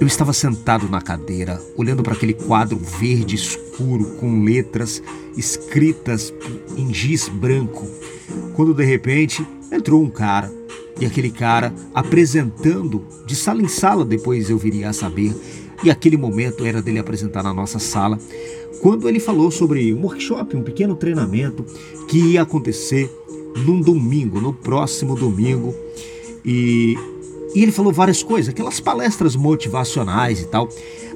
Eu estava sentado na cadeira, olhando para aquele quadro verde escuro com letras escritas em giz branco, quando de repente entrou um cara. E aquele cara apresentando de sala em sala, depois eu viria a saber, e aquele momento era dele apresentar na nossa sala, quando ele falou sobre um workshop, um pequeno treinamento que ia acontecer num domingo, no próximo domingo. E e ele falou várias coisas, aquelas palestras motivacionais e tal.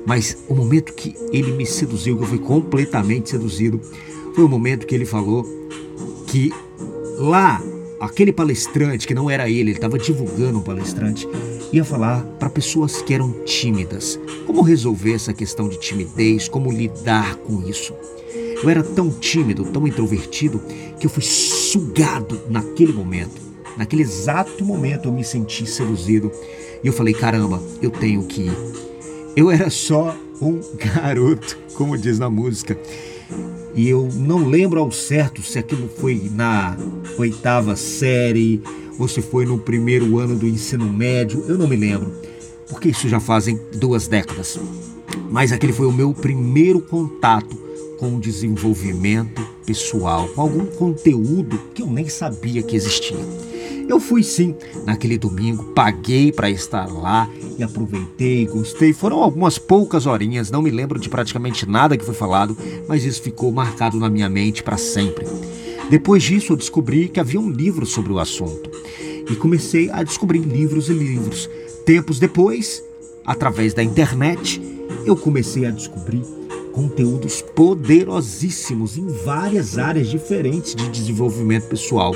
Mas o momento que ele me seduziu, que eu fui completamente seduzido, foi o momento que ele falou que lá, aquele palestrante, que não era ele, ele estava divulgando um palestrante, ia falar para pessoas que eram tímidas. Como resolver essa questão de timidez, como lidar com isso. Eu era tão tímido, tão introvertido, que eu fui sugado naquele momento Naquele exato momento eu me senti seduzido e eu falei: caramba, eu tenho que ir. Eu era só um garoto, como diz na música. E eu não lembro ao certo se aquilo foi na oitava série ou se foi no primeiro ano do ensino médio, eu não me lembro, porque isso já fazem duas décadas. Mas aquele foi o meu primeiro contato com o desenvolvimento pessoal, com algum conteúdo que eu nem sabia que existia. Eu fui sim naquele domingo, paguei para estar lá e aproveitei, gostei. Foram algumas poucas horinhas, não me lembro de praticamente nada que foi falado, mas isso ficou marcado na minha mente para sempre. Depois disso, eu descobri que havia um livro sobre o assunto e comecei a descobrir livros e livros. Tempos depois, através da internet, eu comecei a descobrir conteúdos poderosíssimos em várias áreas diferentes de desenvolvimento pessoal.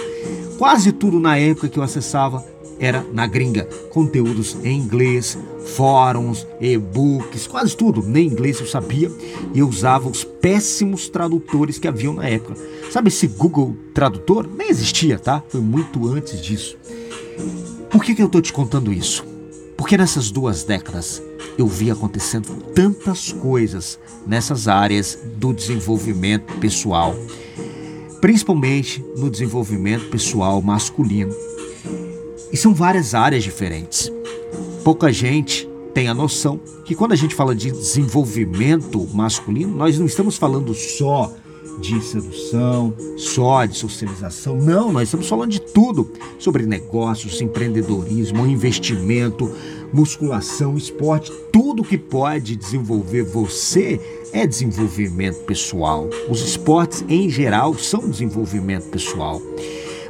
Quase tudo na época que eu acessava era na gringa. Conteúdos em inglês, fóruns, e-books, quase tudo. Nem inglês eu sabia e eu usava os péssimos tradutores que haviam na época. Sabe esse Google Tradutor? Nem existia, tá? Foi muito antes disso. Por que, que eu estou te contando isso? Porque nessas duas décadas eu vi acontecendo tantas coisas nessas áreas do desenvolvimento pessoal, principalmente no desenvolvimento pessoal masculino. E são várias áreas diferentes. Pouca gente tem a noção que quando a gente fala de desenvolvimento masculino, nós não estamos falando só de sedução, só de socialização. Não, nós estamos falando de tudo sobre negócios, empreendedorismo, investimento, musculação, esporte, tudo que pode desenvolver você é desenvolvimento pessoal. Os esportes em geral são desenvolvimento pessoal.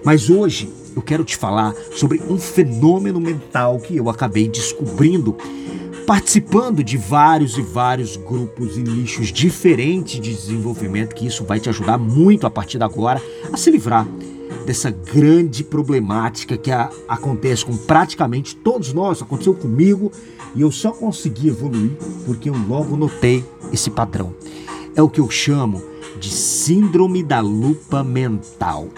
Mas hoje eu quero te falar sobre um fenômeno mental que eu acabei descobrindo participando de vários e vários grupos e nichos diferentes de desenvolvimento, que isso vai te ajudar muito a partir de agora a se livrar dessa grande problemática que a, acontece com praticamente todos nós, aconteceu comigo e eu só consegui evoluir porque eu logo notei esse padrão. É o que eu chamo de síndrome da lupa mental.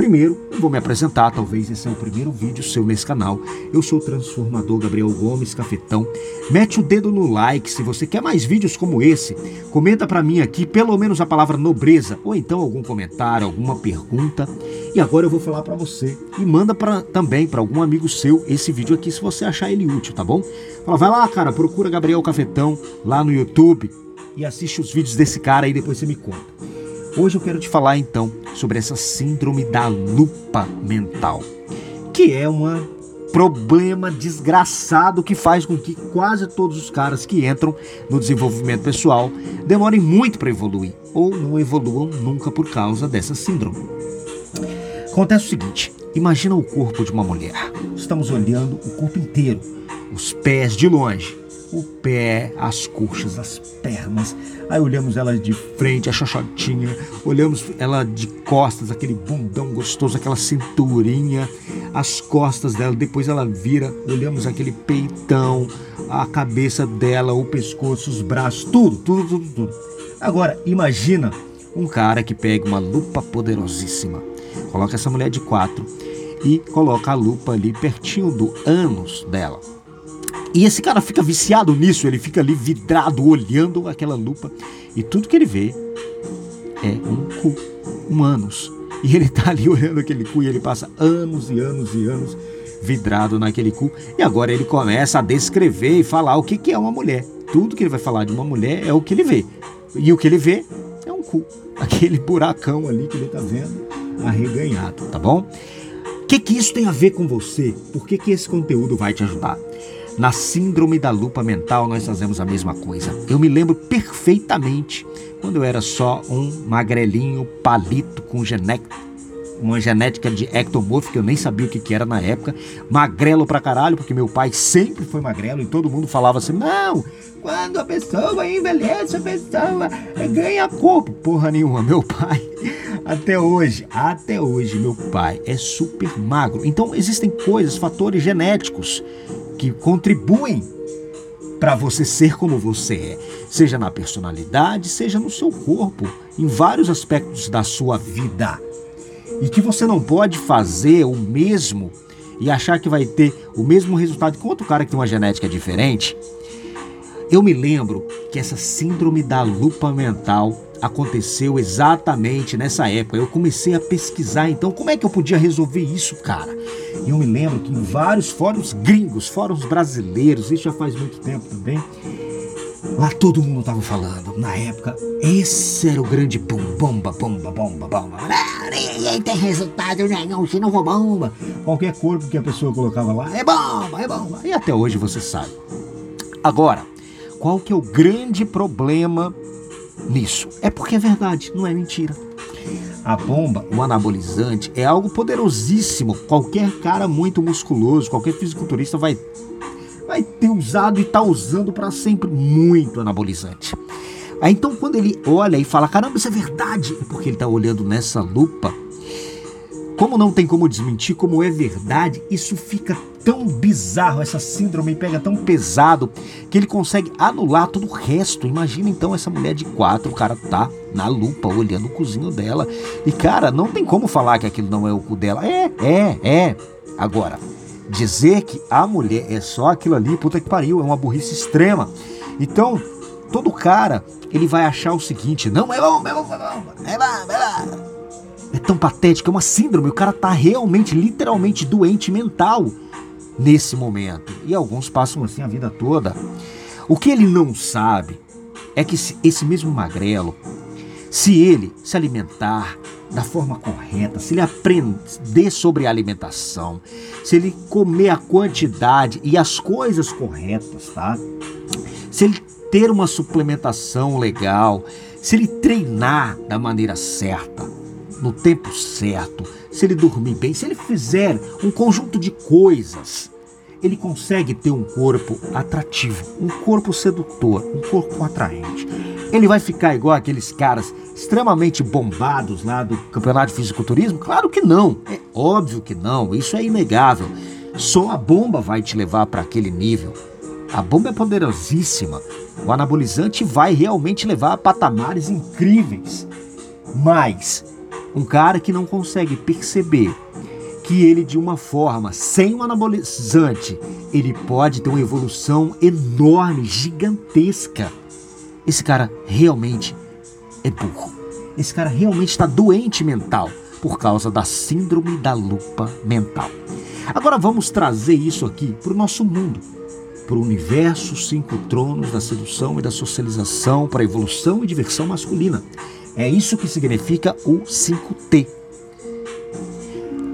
Primeiro, vou me apresentar, talvez esse é o primeiro vídeo seu nesse canal. Eu sou o transformador Gabriel Gomes Cafetão. Mete o dedo no like se você quer mais vídeos como esse. Comenta para mim aqui pelo menos a palavra nobreza ou então algum comentário, alguma pergunta. E agora eu vou falar para você e manda pra, também para algum amigo seu esse vídeo aqui se você achar ele útil, tá bom? Fala, vai lá, cara, procura Gabriel Cafetão lá no YouTube e assiste os vídeos desse cara aí depois você me conta. Hoje eu quero te falar então sobre essa síndrome da lupa mental, que é um problema desgraçado que faz com que quase todos os caras que entram no desenvolvimento pessoal demorem muito para evoluir ou não evoluam nunca por causa dessa síndrome. Acontece o seguinte: imagina o corpo de uma mulher. Estamos olhando o corpo inteiro, os pés de longe o pé, as coxas, as pernas. Aí olhamos ela de frente, a xoxotinha, olhamos ela de costas, aquele bundão gostoso, aquela cinturinha, as costas dela, depois ela vira, olhamos aquele peitão, a cabeça dela, o pescoço, os braços, tudo, tudo, tudo, tudo. Agora, imagina um cara que pega uma lupa poderosíssima, coloca essa mulher de quatro e coloca a lupa ali pertinho do ânus dela e esse cara fica viciado nisso, ele fica ali vidrado, olhando aquela lupa, e tudo que ele vê é um cu, um ânus. E ele tá ali olhando aquele cu e ele passa anos e anos e anos vidrado naquele cu. E agora ele começa a descrever e falar o que, que é uma mulher. Tudo que ele vai falar de uma mulher é o que ele vê. E o que ele vê é um cu. Aquele buracão ali que ele tá vendo arreganhado, tá bom? O que, que isso tem a ver com você? Por que, que esse conteúdo vai te ajudar? Na síndrome da lupa mental, nós fazemos a mesma coisa. Eu me lembro perfeitamente quando eu era só um magrelinho palito com genética, uma genética de ectomorfo que eu nem sabia o que, que era na época, magrelo pra caralho, porque meu pai sempre foi magrelo e todo mundo falava assim: não, quando a pessoa envelhece, a pessoa ganha corpo. Porra nenhuma, meu pai, até hoje, até hoje, meu pai é super magro. Então existem coisas, fatores genéticos que contribuem para você ser como você é, seja na personalidade, seja no seu corpo, em vários aspectos da sua vida. E que você não pode fazer o mesmo e achar que vai ter o mesmo resultado que outro cara que tem uma genética diferente. Eu me lembro que essa síndrome da lupa mental aconteceu exatamente nessa época. Eu comecei a pesquisar, então, como é que eu podia resolver isso, cara? E eu me lembro que em vários fóruns gringos, fóruns brasileiros, isso já faz muito tempo também, lá todo mundo tava falando. Na época, esse era o grande boom, bomba, bomba, bomba, bomba. Ninguém tem resultado nenhum se não for bomba. Qualquer corpo que a pessoa colocava lá, é bomba, é bomba. E até hoje você sabe. Agora, qual que é o grande problema nisso. É porque é verdade, não é mentira. A bomba, o anabolizante, é algo poderosíssimo. Qualquer cara muito musculoso, qualquer fisiculturista vai, vai ter usado e está usando para sempre muito anabolizante. Aí então quando ele olha e fala, caramba, isso é verdade, é porque ele está olhando nessa lupa como não tem como desmentir, como é verdade, isso fica tão bizarro, essa síndrome pega tão pesado que ele consegue anular todo o resto. Imagina então essa mulher de quatro, o cara tá na lupa olhando o cozinho dela. E cara, não tem como falar que aquilo não é o cu dela. É, é, é. Agora, dizer que a mulher é só aquilo ali, puta que pariu, é uma burrice extrema. Então, todo cara, ele vai achar o seguinte: não, é bom, é bom, é bom, é bom, é bom é tão patético, é uma síndrome. O cara tá realmente, literalmente doente mental nesse momento. E alguns passam assim a vida toda. O que ele não sabe é que esse mesmo magrelo, se ele se alimentar da forma correta, se ele aprender sobre alimentação, se ele comer a quantidade e as coisas corretas, tá? Se ele ter uma suplementação legal, se ele treinar da maneira certa, no tempo certo, se ele dormir bem, se ele fizer um conjunto de coisas, ele consegue ter um corpo atrativo, um corpo sedutor, um corpo atraente. Ele vai ficar igual aqueles caras extremamente bombados lá do campeonato de fisiculturismo? Claro que não, é óbvio que não, isso é inegável. Só a bomba vai te levar para aquele nível. A bomba é poderosíssima. O anabolizante vai realmente levar a patamares incríveis. Mas um cara que não consegue perceber que ele, de uma forma, sem um anabolizante, ele pode ter uma evolução enorme, gigantesca. Esse cara realmente é burro. Esse cara realmente está doente mental por causa da síndrome da lupa mental. Agora vamos trazer isso aqui para o nosso mundo, para o universo cinco tronos da sedução e da socialização, para a evolução e diversão masculina. É isso que significa o 5T.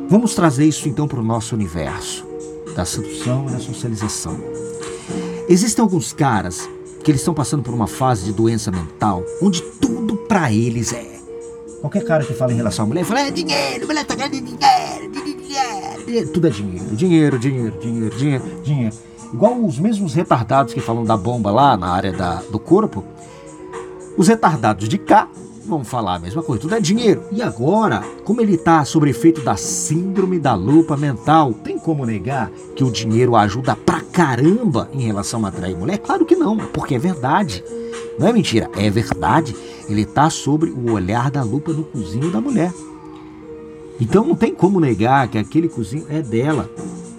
Vamos trazer isso então para o nosso universo da sedução e da socialização. Existem alguns caras que eles estão passando por uma fase de doença mental onde tudo para eles é. Qualquer cara que fala em relação à mulher fala: é dinheiro, mulher tá ganhando dinheiro, dinheiro, dinheiro. Tudo é dinheiro, dinheiro, dinheiro, dinheiro, dinheiro, dinheiro. Igual os mesmos retardados que falam da bomba lá na área da, do corpo. Os retardados de cá vamos falar a mesma coisa, tudo é dinheiro. E agora, como ele está sob efeito da síndrome da lupa mental, tem como negar que o dinheiro ajuda pra caramba em relação a atrair mulher? Claro que não, porque é verdade. Não é mentira, é verdade. Ele está sobre o olhar da lupa no cozinho da mulher. Então não tem como negar que aquele cozinho é dela.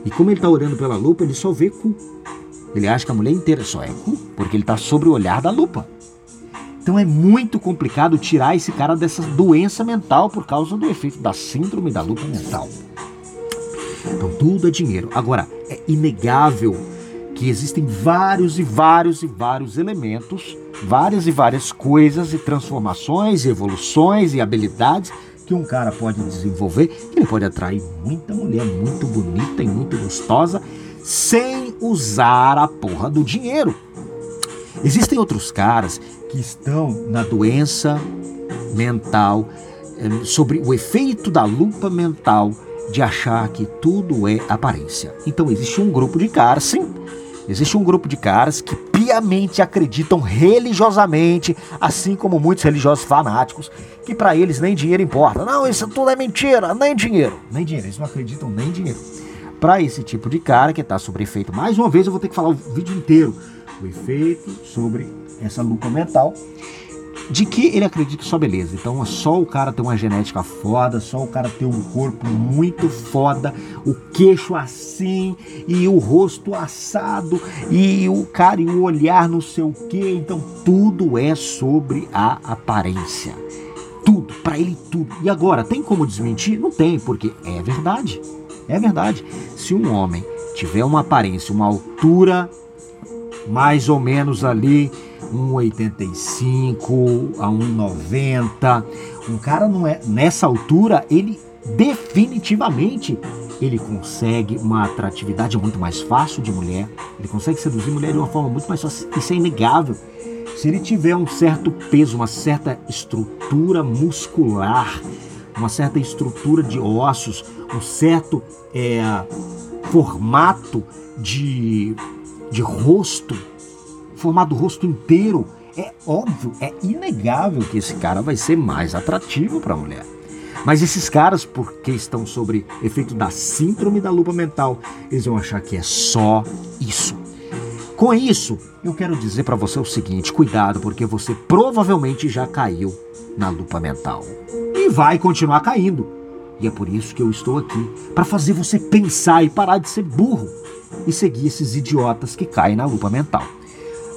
E como ele está olhando pela lupa, ele só vê cu. Ele acha que a mulher inteira só é cu, porque ele está sobre o olhar da lupa. Então é muito complicado tirar esse cara dessa doença mental por causa do efeito da síndrome da luta mental. Então tudo é dinheiro. Agora, é inegável que existem vários e vários e vários elementos, várias e várias coisas e transformações, e evoluções e habilidades que um cara pode desenvolver, que ele pode atrair muita mulher muito bonita e muito gostosa sem usar a porra do dinheiro. Existem outros caras que estão na doença mental, eh, sobre o efeito da lupa mental de achar que tudo é aparência. Então existe um grupo de caras, sim, existe um grupo de caras que piamente acreditam religiosamente, assim como muitos religiosos fanáticos, que para eles nem dinheiro importa. Não, isso tudo é mentira, nem dinheiro. Nem dinheiro, eles não acreditam nem dinheiro. Para esse tipo de cara que está sobre efeito, mais uma vez eu vou ter que falar o vídeo inteiro, o efeito sobre essa lupa mental de que ele acredita só beleza. Então só o cara ter uma genética foda, só o cara ter um corpo muito foda, o queixo assim e o rosto assado e o cara e o olhar não sei o que. Então tudo é sobre a aparência. Tudo, para ele tudo. E agora, tem como desmentir? Não tem, porque é verdade. É verdade. Se um homem tiver uma aparência, uma altura mais ou menos ali 1,85 a 1,90. Um cara não é nessa altura, ele definitivamente ele consegue uma atratividade muito mais fácil de mulher, ele consegue seduzir mulher de uma forma muito mais fácil, isso é inegável. Se ele tiver um certo peso, uma certa estrutura muscular, uma certa estrutura de ossos, um certo é, formato de, de rosto, formado o rosto inteiro, é óbvio, é inegável que esse cara vai ser mais atrativo para a mulher. Mas esses caras, porque estão sobre efeito da síndrome da lupa mental, eles vão achar que é só isso. Com isso, eu quero dizer para você o seguinte: cuidado, porque você provavelmente já caiu na lupa mental e vai continuar caindo. E é por isso que eu estou aqui para fazer você pensar e parar de ser burro e seguir esses idiotas que caem na lupa mental.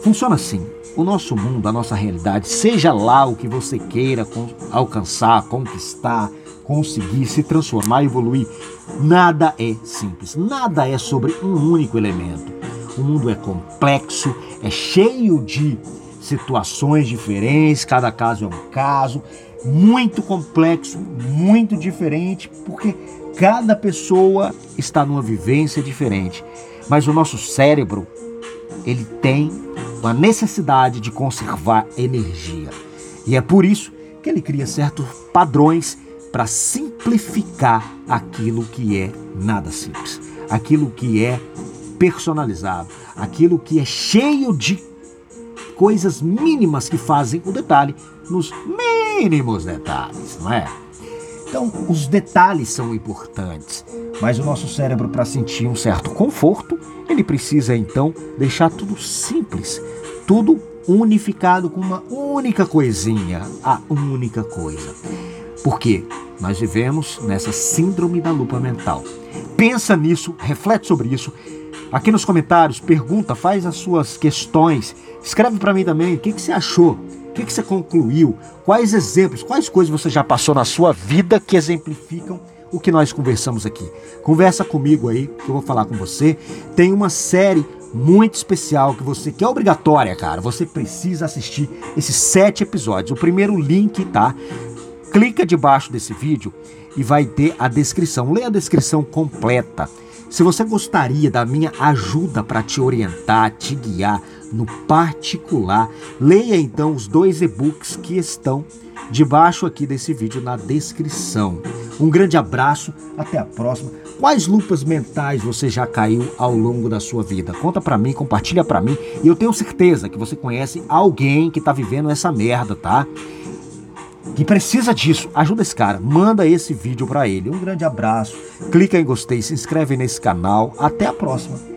Funciona assim. O nosso mundo, a nossa realidade, seja lá o que você queira alcançar, conquistar, conseguir, se transformar, evoluir, nada é simples. Nada é sobre um único elemento. O mundo é complexo, é cheio de situações diferentes, cada caso é um caso, muito complexo, muito diferente, porque cada pessoa está numa vivência diferente. Mas o nosso cérebro, ele tem a necessidade de conservar energia. E é por isso que ele cria certos padrões para simplificar aquilo que é nada simples, aquilo que é personalizado, aquilo que é cheio de coisas mínimas que fazem o detalhe nos mínimos detalhes, não é? Então, os detalhes são importantes, mas o nosso cérebro, para sentir um certo conforto, ele precisa então deixar tudo simples, tudo unificado com uma única coisinha, a única coisa. Por quê? Nós vivemos nessa síndrome da lupa mental. Pensa nisso, reflete sobre isso. Aqui nos comentários, pergunta, faz as suas questões. Escreve para mim também o que, que você achou, o que, que você concluiu, quais exemplos, quais coisas você já passou na sua vida que exemplificam o que nós conversamos aqui. Conversa comigo aí, que eu vou falar com você. Tem uma série muito especial que você que é obrigatória, cara. Você precisa assistir esses sete episódios. O primeiro link tá. Clica debaixo desse vídeo e vai ter a descrição. Leia a descrição completa. Se você gostaria da minha ajuda para te orientar, te guiar no particular, leia então os dois e-books que estão debaixo aqui desse vídeo na descrição. Um grande abraço, até a próxima. Quais lupas mentais você já caiu ao longo da sua vida? Conta para mim, compartilha para mim. E eu tenho certeza que você conhece alguém que tá vivendo essa merda, tá? Que precisa disso. Ajuda esse cara, manda esse vídeo para ele. Um grande abraço. Clica em gostei, se inscreve nesse canal. Até a próxima.